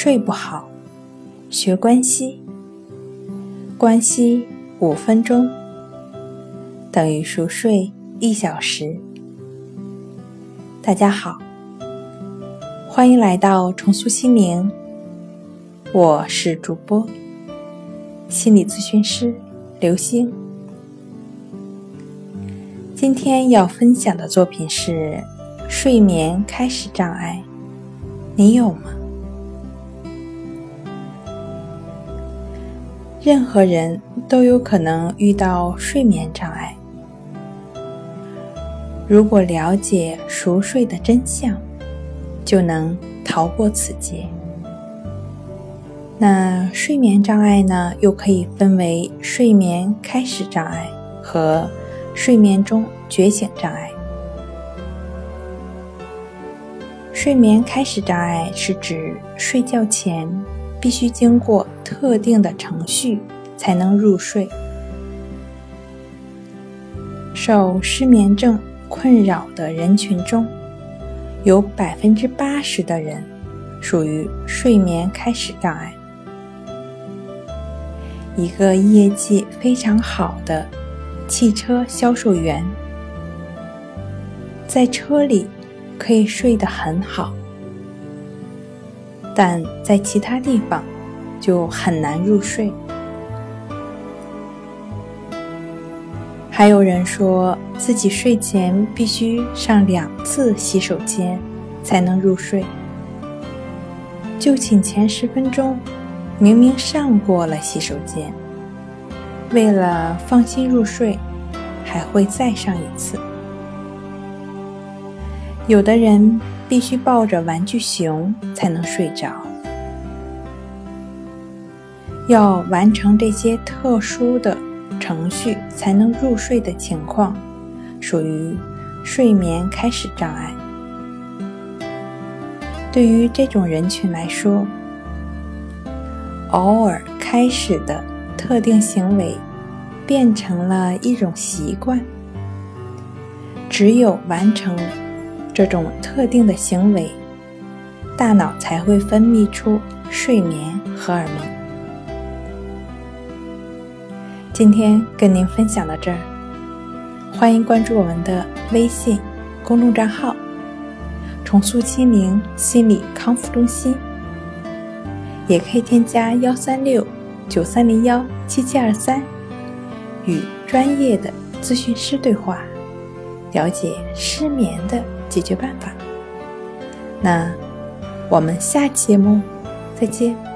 睡不好，学关西，关西五分钟等于熟睡一小时。大家好，欢迎来到重塑心灵，我是主播心理咨询师刘星。今天要分享的作品是睡眠开始障碍，你有吗？任何人都有可能遇到睡眠障碍。如果了解熟睡的真相，就能逃过此劫。那睡眠障碍呢？又可以分为睡眠开始障碍和睡眠中觉醒障碍。睡眠开始障碍是指睡觉前。必须经过特定的程序才能入睡。受失眠症困扰的人群中，有百分之八十的人属于睡眠开始障碍。一个业绩非常好的汽车销售员，在车里可以睡得很好。但在其他地方就很难入睡。还有人说自己睡前必须上两次洗手间才能入睡，就寝前十分钟明明上过了洗手间，为了放心入睡，还会再上一次。有的人。必须抱着玩具熊才能睡着。要完成这些特殊的程序才能入睡的情况，属于睡眠开始障碍。对于这种人群来说，偶尔开始的特定行为变成了一种习惯，只有完成。这种特定的行为，大脑才会分泌出睡眠荷尔蒙。今天跟您分享到这儿，欢迎关注我们的微信公众账号“重塑心灵心理康复中心”，也可以添加幺三六九三零幺七七二三，与专业的咨询师对话，了解失眠的。解决办法。那我们下期节目再见。